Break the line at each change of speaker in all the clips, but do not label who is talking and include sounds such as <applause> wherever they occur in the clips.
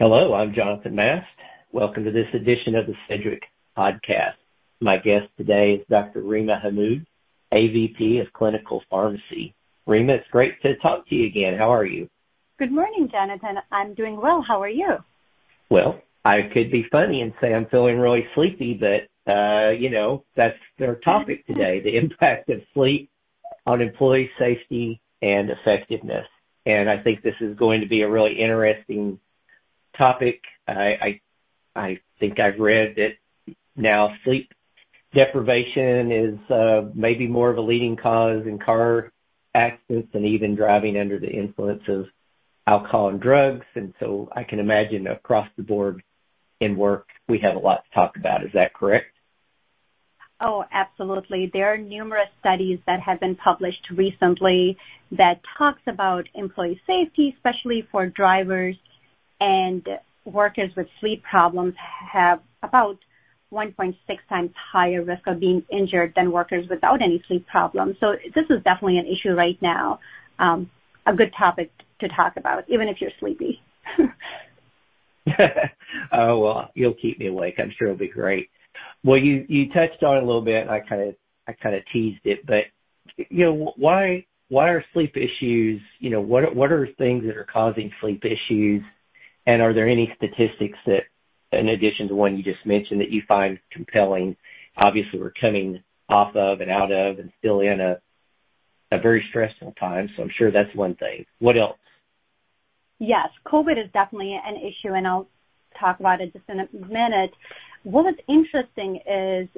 Hello, I'm Jonathan Mast. Welcome to this edition of the Sedgwick Podcast. My guest today is Dr. Rima Hammoud, AVP of Clinical Pharmacy. Rima, it's great to talk to you again. How are you?
Good morning, Jonathan. I'm doing well. How are you?
Well, I could be funny and say I'm feeling really sleepy, but uh, you know, that's their topic today, the <laughs> impact of sleep on employee safety and effectiveness. And I think this is going to be a really interesting topic. I, think I've read that now sleep deprivation is uh, maybe more of a leading cause in car accidents and even driving under the influence of alcohol and drugs. And so I can imagine across the board in work, we have a lot to talk about. Is that correct?
Oh, absolutely. There are numerous studies that have been published recently that talks about employee safety, especially for drivers and workers with sleep problems have about 1.6 times higher risk of being injured than workers without any sleep problems. So this is definitely an issue right now. Um, a good topic to talk about, even if you're sleepy.
oh <laughs> <laughs> well, you'll keep me awake. I'm sure it'll be great. Well, you you touched on it a little bit, I kind of I kind of teased it, but you know why why are sleep issues? You know what what are things that are causing sleep issues? And are there any statistics that, in addition to one you just mentioned, that you find compelling? Obviously, we're coming off of and out of and still in a a very stressful time, so I'm sure that's one thing. What else?
Yes, COVID is definitely an issue, and I'll talk about it just in a minute. What was interesting is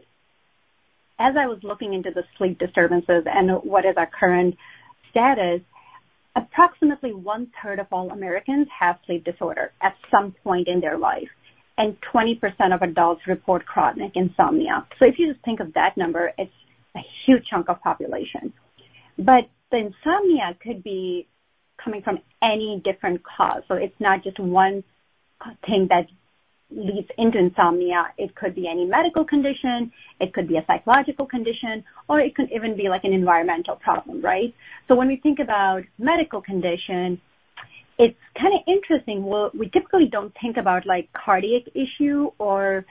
as I was looking into the sleep disturbances and what is our current status, approximately one-third of all Americans have sleep disorder at some point in their life, and 20% of adults report chronic insomnia. So if you just think of that number, it's a huge chunk of population. But the insomnia could be coming from any different cause. So it's not just one thing that leads into insomnia. It could be any medical condition, it could be a psychological condition, or it could even be like an environmental problem, right? So when we think about medical condition, it's kind of interesting. Well, we typically don't think about like cardiac issue or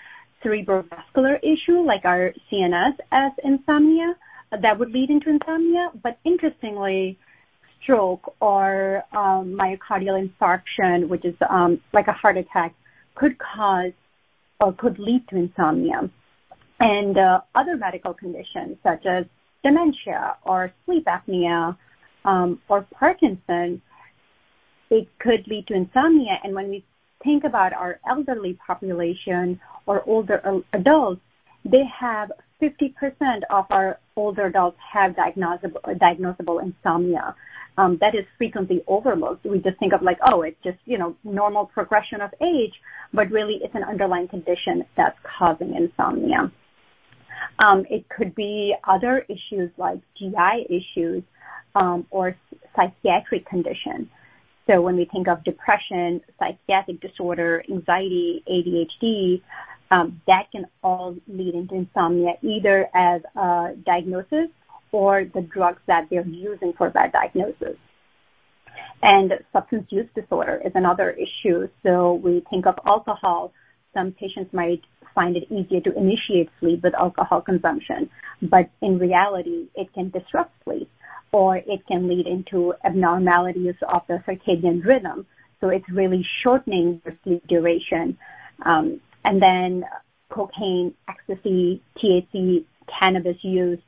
cerebrovascular issue like our CNS as insomnia that would lead into insomnia. But interestingly, stroke or um, myocardial infarction, which is um, like a heart attack, could cause or could lead to insomnia. And uh, other medical conditions such as dementia or sleep apnea um, or Parkinson, it could lead to insomnia. And when we think about our elderly population or older adults, they have 50% of our older adults have diagnosable, diagnosable insomnia that is frequently overlooked. We just think of like, oh, it's just, you know, normal progression of age, but really it's an underlying condition that's causing insomnia. Um, it could be other issues like GI issues um, or psychiatric condition. So when we think of depression, psychiatric disorder, anxiety, ADHD, um, that can all lead into insomnia either as a diagnosis or the drugs that they're using for that diagnosis. And substance use disorder is another issue. So we think of alcohol. Some patients might find it easier to initiate sleep with alcohol consumption, but in reality, it can disrupt sleep or it can lead into abnormalities of the circadian rhythm. So it's really shortening the sleep duration. Um, and then cocaine, ecstasy, THC, cannabis use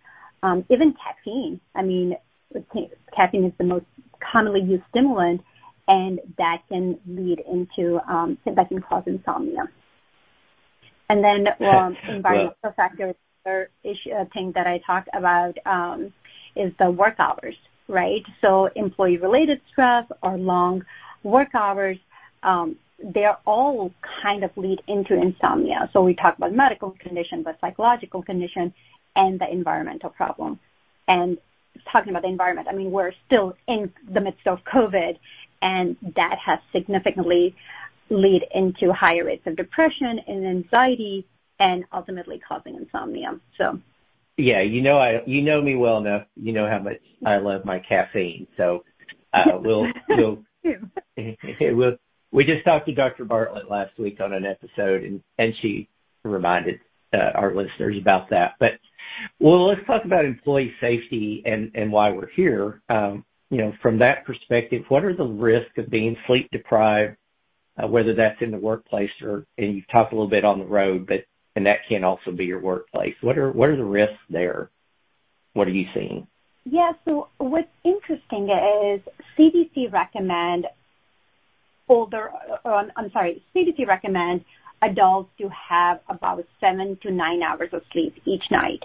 um, even caffeine. I mean, caffeine is the most commonly used stimulant, and that can lead into um, that can cause insomnia. And then <laughs> um, environmental well, factors. Other issue uh, thing that I talked about um, is the work hours, right? So employee-related stress or long work hours. Um, they're all kind of lead into insomnia. So we talk about medical condition, but psychological condition, and the environmental problem. And talking about the environment, I mean, we're still in the midst of COVID, and that has significantly lead into higher rates of depression and anxiety and ultimately causing insomnia. So
yeah, you know I you know me well enough. You know how much I love my caffeine. So uh, <laughs> we'll we'll <laughs> <laughs> we'll we just talked to Dr. Bartlett last week on an episode, and, and she reminded uh, our listeners about that. But well, let's talk about employee safety and and why we're here. Um, you know, from that perspective, what are the risks of being sleep deprived, uh, whether that's in the workplace or and you've talked a little bit on the road, but and that can also be your workplace. What are what are the risks there? What are you seeing?
Yeah, so what's interesting is CDC recommend older, uh, I'm sorry, CDC recommend adults to have about seven to nine hours of sleep each night,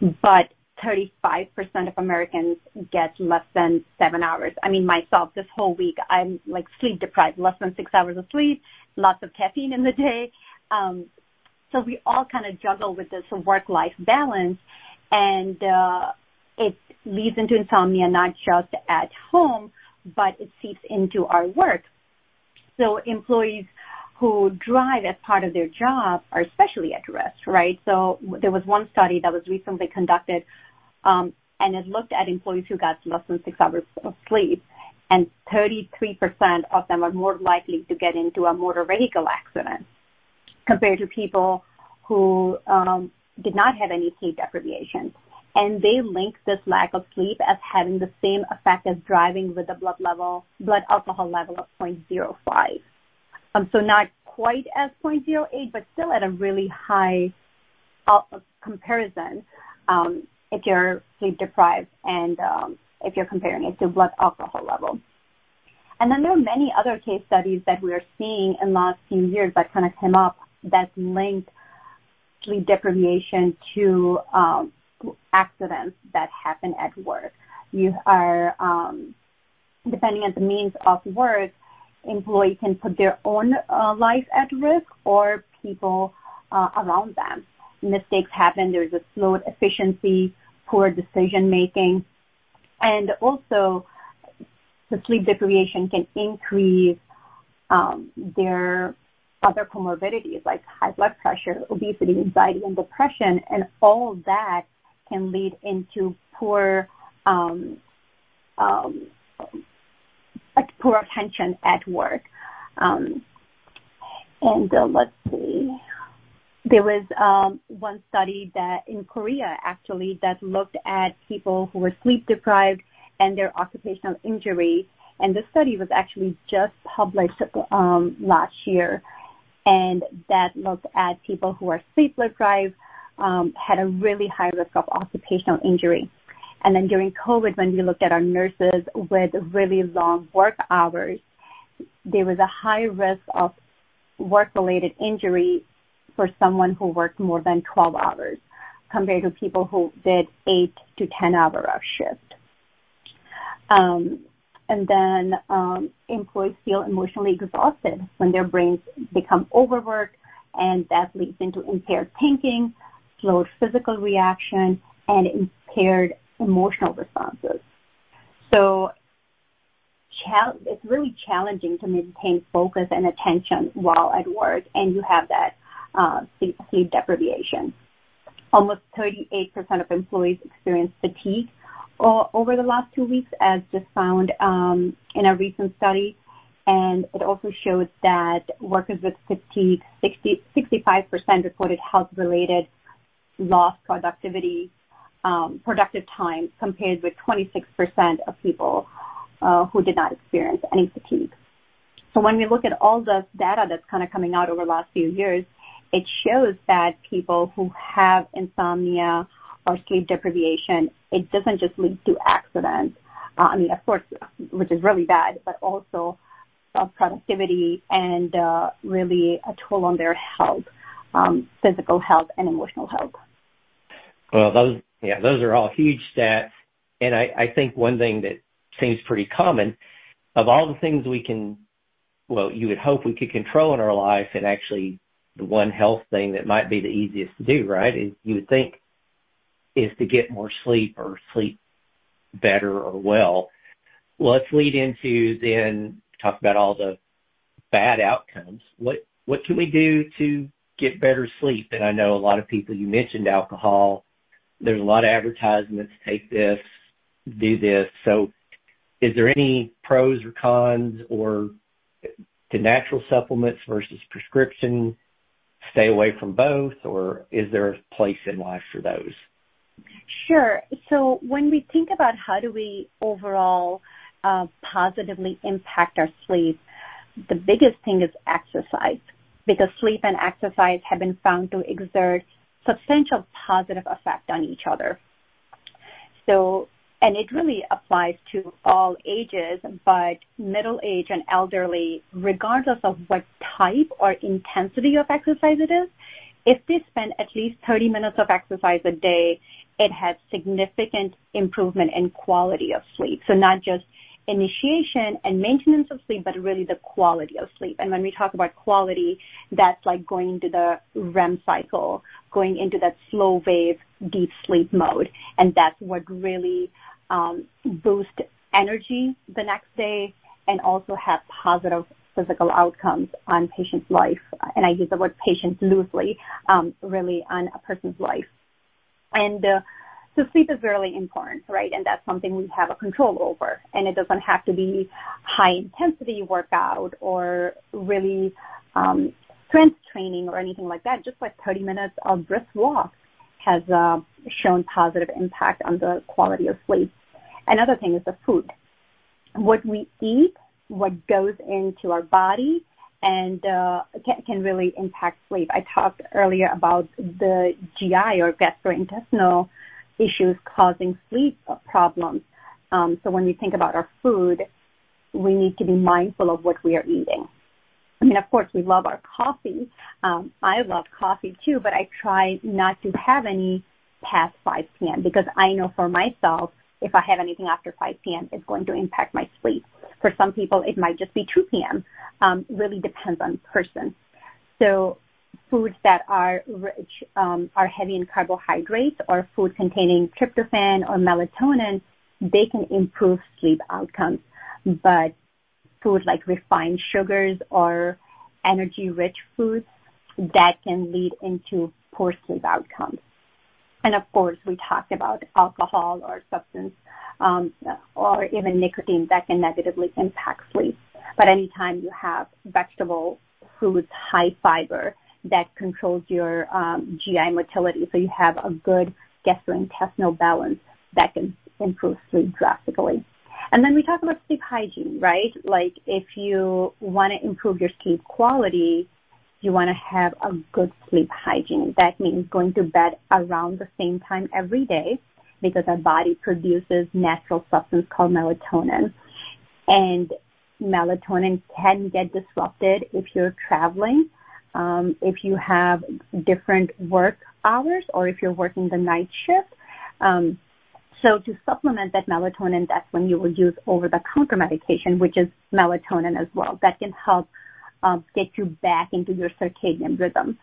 but 35% of Americans get less than seven hours. I mean, myself, this whole week, I'm like sleep deprived, less than six hours of sleep, lots of caffeine in the day. Um, so we all kind of juggle with this work-life balance, and uh, it leads into insomnia not just at home, but it seeps into our work. So employees who drive as part of their job are especially at risk, right? So there was one study that was recently conducted, um, and it looked at employees who got less than six hours of sleep, and 33% of them are more likely to get into a motor vehicle accident compared to people who um, did not have any sleep deprivation. And they link this lack of sleep as having the same effect as driving with a blood level, blood alcohol level of 0.05. Um, so not quite as 0.08, but still at a really high uh, comparison um, if you're sleep deprived and um, if you're comparing it to blood alcohol level. And then there are many other case studies that we are seeing in last few years that kind of came up that linked sleep deprivation to accidents that happen at work. You are, depending on the means of work, employee can put their own uh, life at risk or people uh, around them. Mistakes happen. There's a slowed efficiency, poor decision making, and also the sleep deprivation can increase um, their other comorbidities like high blood pressure, obesity, anxiety, and depression, and all that can lead into poor um, um, poor attention at work. Um, and uh, let's see, there was um, one study that in Korea actually that looked at people who were sleep deprived and their occupational injury. And this study was actually just published um, last year, and that looked at people who are sleep deprived um, had a really high risk of occupational injury. And then during COVID, when we looked at our nurses with really long work hours, there was a high risk of work-related injury for someone who worked more than 12 hours compared to people who did 8 to 10 hour shift. Um, and then um, employees feel emotionally exhausted when their brains become overworked, and that leads into impaired thinking, slowed physical reaction, and impaired emotional responses. So it's really challenging to maintain focus and attention while at work, and you have that uh, sleep, deprivation. Almost 38% of employees experience fatigue over the last two weeks, as just found um, in a recent study. And it also shows that workers with fatigue, 60, 65% reported health-related lost productivity productive time compared with 26% of people uh, who did not experience any fatigue. So when we look at all the data that's kind of coming out over the last few years, it shows that people who have insomnia or sleep deprivation, it doesn't just lead to accidents. Uh, I mean, of course, which is really bad, but also uh, productivity and really a toll on their health, um, physical health and emotional health.
Well, yeah, those are all huge stats. And I, think one thing that seems pretty common, of all the things we can, well, you would hope we could control in our life, and actually the one health thing that might be the easiest to do, right, is you would think is to get more sleep or sleep better or. Well, let's lead into then talk about all the bad outcomes. What what can we do to get better sleep? And I know a lot of people you mentioned alcohol there's a lot of advertisements, take this, do this. So is there any pros or cons or to natural supplements versus prescription, stay away from both, or is there a place in life for those?
Sure. So when we think about how do we overall uh, positively impact our sleep, the biggest thing is exercise, because sleep and exercise have been found to exert substantial positive effect on each other. So, and it really applies to all ages, but middle age and elderly, regardless of what type or intensity of exercise it is, if they spend at least 30 minutes of exercise a day, it has significant improvement in quality of sleep. So not just initiation and maintenance of sleep, but really the quality of sleep. And when we talk about quality, that's like going into the REM cycle, going into that slow wave deep sleep mode. And that's what really um, boosts energy the next day and also have positive physical outcomes on patient's life. And I use the word patients loosely, um, really on a person's life. Uh, Sleep is really important, right? And that's something we have a control over. And it doesn't have to be high intensity workout or really um, strength training or anything like that. Just like 30 minutes of brisk walk has uh, shown positive impact on the quality of sleep. Another thing is the food. What we eat, what goes into our body, and uh, can really impact sleep. I talked earlier about the GI or gastrointestinal issues causing sleep problems. Um, so when we think about our food, we need to be mindful of what we are eating. I mean, of course, we love our coffee. I love coffee too, but I try not to have any past 5:00 P.M. because I know for myself, if I have anything after 5:00 P.M., it's going to impact my sleep. For some people, it might just be 2:00 P.M. Really depends on person. Foods that are rich, um, are heavy in carbohydrates or food containing tryptophan or melatonin, they can improve sleep outcomes. But food like refined sugars or energy-rich foods, that can lead into poor sleep outcomes. And of course, we talked about alcohol or substance, um, or even nicotine that can negatively impact sleep. But anytime you have vegetable foods, high fiber, that controls your um, GI motility, so you have a good gastrointestinal balance, that can improve sleep drastically. And then we talk about sleep hygiene, right? Like, if you want to improve your sleep quality, you want to have a good sleep hygiene. That means going to bed around the same time every day because our body produces natural substance called melatonin. And melatonin can get disrupted if you're traveling, if you have different work hours, or if you're working the night shift. Um, so to supplement that melatonin, that's when you will use over-the-counter medication, which is melatonin as well. That can help get you back into your circadian rhythm.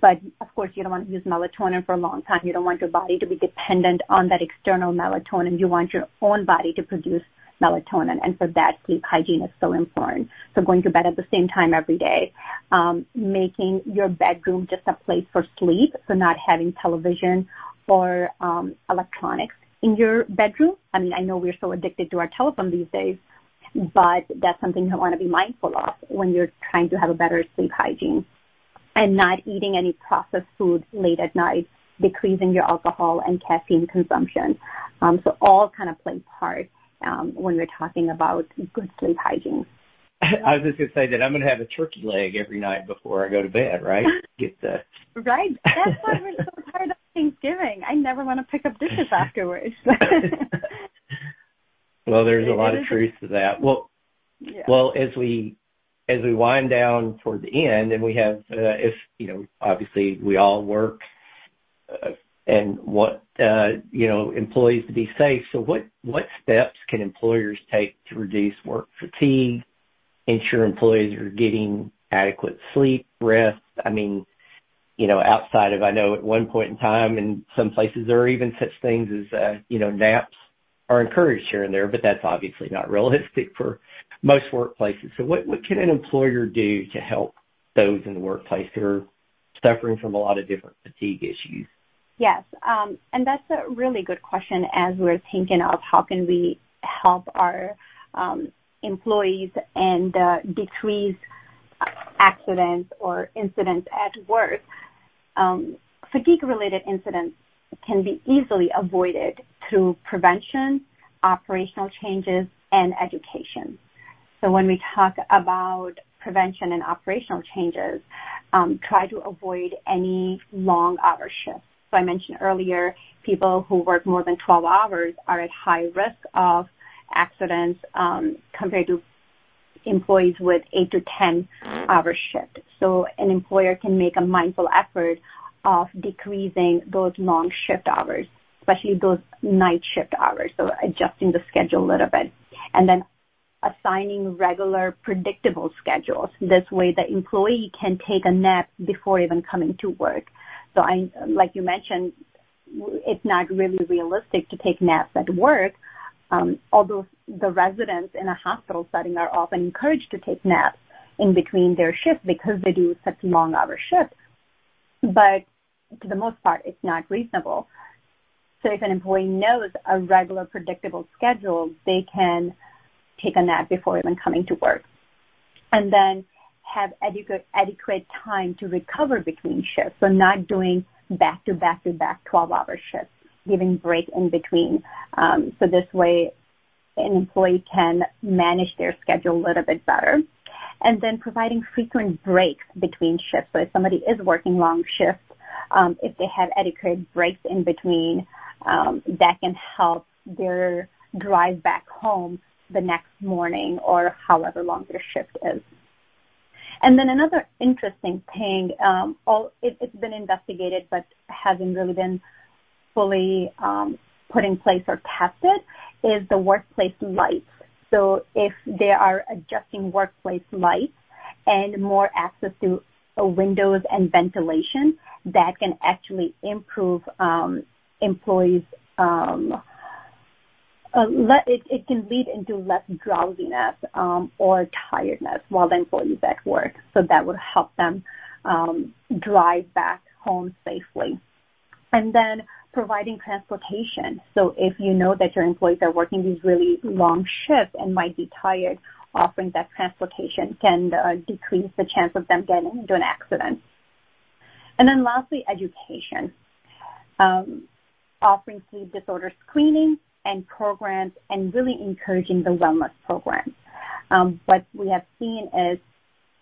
But of course, you don't want to use melatonin for a long time. You don't want your body to be dependent on that external melatonin. You want your own body to produce melatonin, and for that, sleep hygiene is so important. So going to bed at the same time every day. Um, making your bedroom just a place for sleep, so not having television or um, electronics in your bedroom. I mean, I know we're so addicted to our telephone these days, but that's something you want to be mindful of when you're trying to have a better sleep hygiene. And not eating any processed food late at night, decreasing your alcohol and caffeine consumption. Um, so all kind of play part when we're talking about good sleep hygiene. <laughs>
I was just going to say that I'm going to have a turkey leg every night before I go to bed, right? <laughs> Get the...
Right. That's why we're so <laughs> tired of Thanksgiving. I never want to pick up dishes afterwards.
Well, there's a lot of truth to that.
Yeah.
Well, as we as we wind down toward the end, and we have, uh, if you know, obviously we all work and want uh, you know, employees to be safe. So what what steps can employers take to reduce work fatigue, ensure employees are getting adequate sleep, rest? I mean, you know, outside of, I know at one point in time, in some places, there are even such things as uh, you know, naps are encouraged here and there, but that's obviously not <laughs> realistic for most workplaces. So what can an employer do to help those in the workplace who are suffering from a lot of different fatigue issues?
Yes. Um, and that's a really good question as we're thinking of how can we help our employees and uh, decrease accidents or incidents at work, um, fatigue-related incidents can be easily avoided through prevention, operational changes, and education. So when we talk about prevention and operational changes, um, try to avoid any long hour shifts. So I mentioned earlier, people who work more than 12 hours are at high risk of accidents um, compared to employees with 8 to 10 hour shift. So an employer can make a mindful effort of decreasing those long shift hours, especially those night shift hours, so adjusting the schedule a little bit. And then assigning regular predictable schedules. This way the employee can take a nap before even coming to work. So like you mentioned, it's not really realistic to take naps at work, um, although the residents in a hospital setting are often encouraged to take naps in between their shifts because they do such long hour shifts. But to the most part, it's not reasonable. So if an employee knows a regular predictable schedule, they can take a nap before even coming to work. Have adequate, adequate time to recover between shifts. So not doing back to back to back 12 hour shifts, giving break in between. Um, so this way an employee can manage their schedule a little bit better. And then providing frequent breaks between shifts. So if somebody is working long shifts, um, if they have adequate breaks in between, um, that can help their drive back home the next morning or however long their shift is. And then another interesting thing, um, all, it, has been investigated but hasn't really been fully um, put in place or tested, is the workplace lights. So if they are adjusting workplace lights and more access to windows and ventilation, that can actually improve um, employees' uh, it, it can lead into less drowsiness um, or tiredness while the employee is at work. So that would help them um, drive back home safely. And then providing transportation. So if you know that your employees are working these really long shifts and might be tired, offering that transportation can uh, decrease the chance of them getting into an accident. And then lastly, education. Um, offering sleep disorder screening and programs and really encouraging the wellness programs. Um, what we have seen is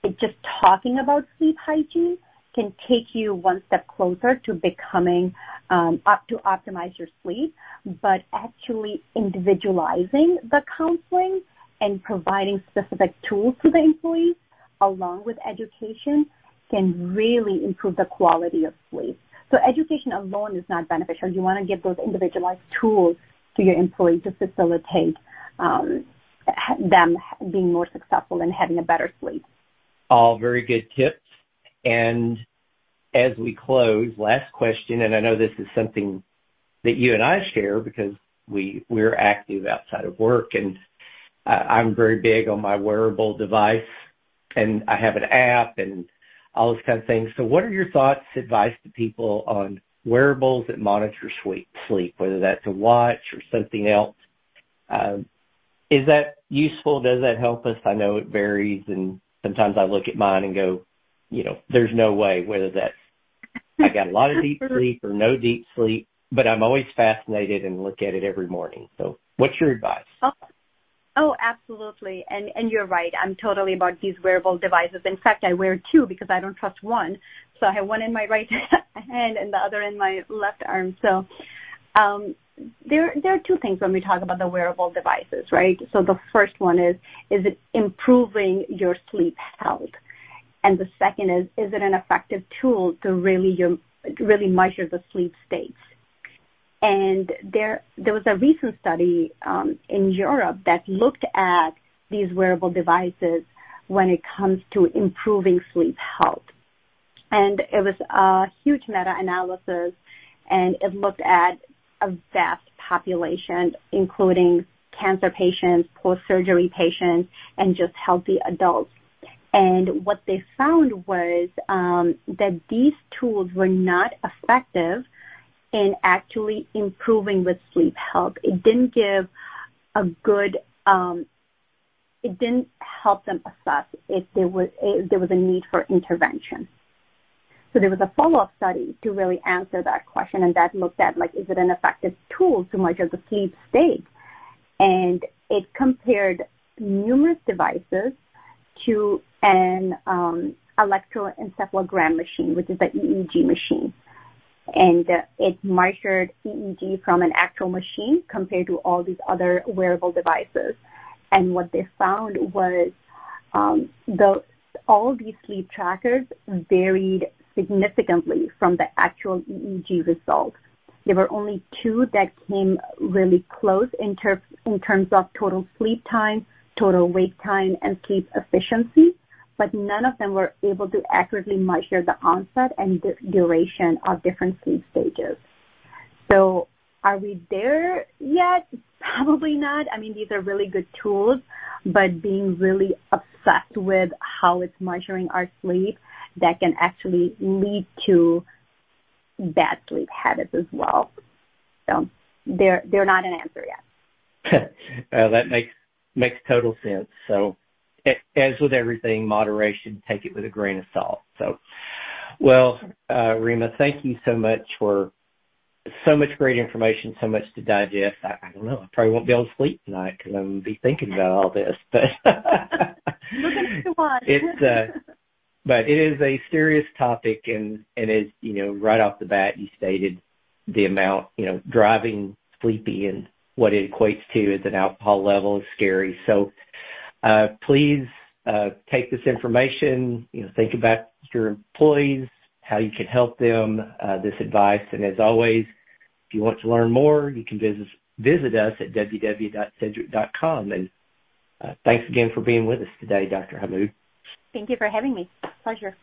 it just talking about sleep hygiene can take you one step closer to becoming um, up to optimize your sleep, but actually individualizing the counseling and providing specific tools to the employees along with education can really improve the quality of sleep. So education alone is not beneficial. You want to give those individualized tools to your employee to facilitate um, them being more successful and having a better sleep.
All very good tips. And as we close, last question, and I know this is something that you and I share because we we're active outside of work, and uh, I'm very big on my wearable device, and I have an app and all those kind of things. So, what are your thoughts, advice to people on wearables that monitor sleep, whether that's a watch or something else. Um, is that useful? Does that help us? I know it varies, and sometimes I look at mine and go, you know, there's no way whether that's I got a lot of deep <laughs> sleep or no deep sleep, but I'm always fascinated and look at it every morning. So, what's your advice?
Oh, Oh, absolutely. And and you're right. I'm totally about these wearable devices. In fact, I wear two because I don't trust one. So I have one in my right <laughs> hand and the other in my left arm. So um, there there are two things when we talk about the wearable devices, right? So the first one is is it improving your sleep health? And the second is is it an effective tool to really your really measure the sleep states? And there, there was a recent study um, in Europe that looked at these wearable devices when it comes to improving sleep health. And it was a huge meta-analysis, and it looked at a vast population, including cancer patients, post-surgery patients, and just healthy adults. And what they found was um, that these tools were not effective in actually improving with sleep health. It didn't give a good um, it didn't help them assess if there was if there was a need for intervention. So there was a follow-up study to really answer that question, and that looked at like, is it an effective tool to measure the sleep state? And it compared numerous devices to an um, electroencephalogram machine, which is the EEG machine. And uh, it measured EEG from an actual machine compared to all these other wearable devices. And what they found was um, all these sleep trackers varied significantly from the actual EEG results. There were only two that came really close in, terms of total sleep time, total wake time, and sleep efficiency, but none of them were able to accurately measure the onset and duration of different sleep stages. So are we there yet? Probably not. I mean, these are really good tools, but being really obsessed with how it's measuring our sleep, that can actually lead to bad sleep habits as well. So they're they're not an answer
yet. <laughs> well, that makes makes total sense. So as with everything, moderation, take it with a grain of salt. So, well, uh, Rima, thank you so much for so much great information, so much to digest. I, I don't know. I probably won't be able to sleep tonight because I'm gonna be thinking about all this. But <laughs> <laughs> it's uh, it is a serious topic, and as you know, right off the bat, you stated the amount you know driving sleepy and what it equates to as an alcohol level is scary. So uh, please uh, take this information, you know, think about your employees, how you can help them, uh, this advice. And as always, if you want to learn more, you can visit, us at www.sedgwick.com. And thanks again for being with us today, Dr. Hammoud.
Thank you for having me. Pleasure.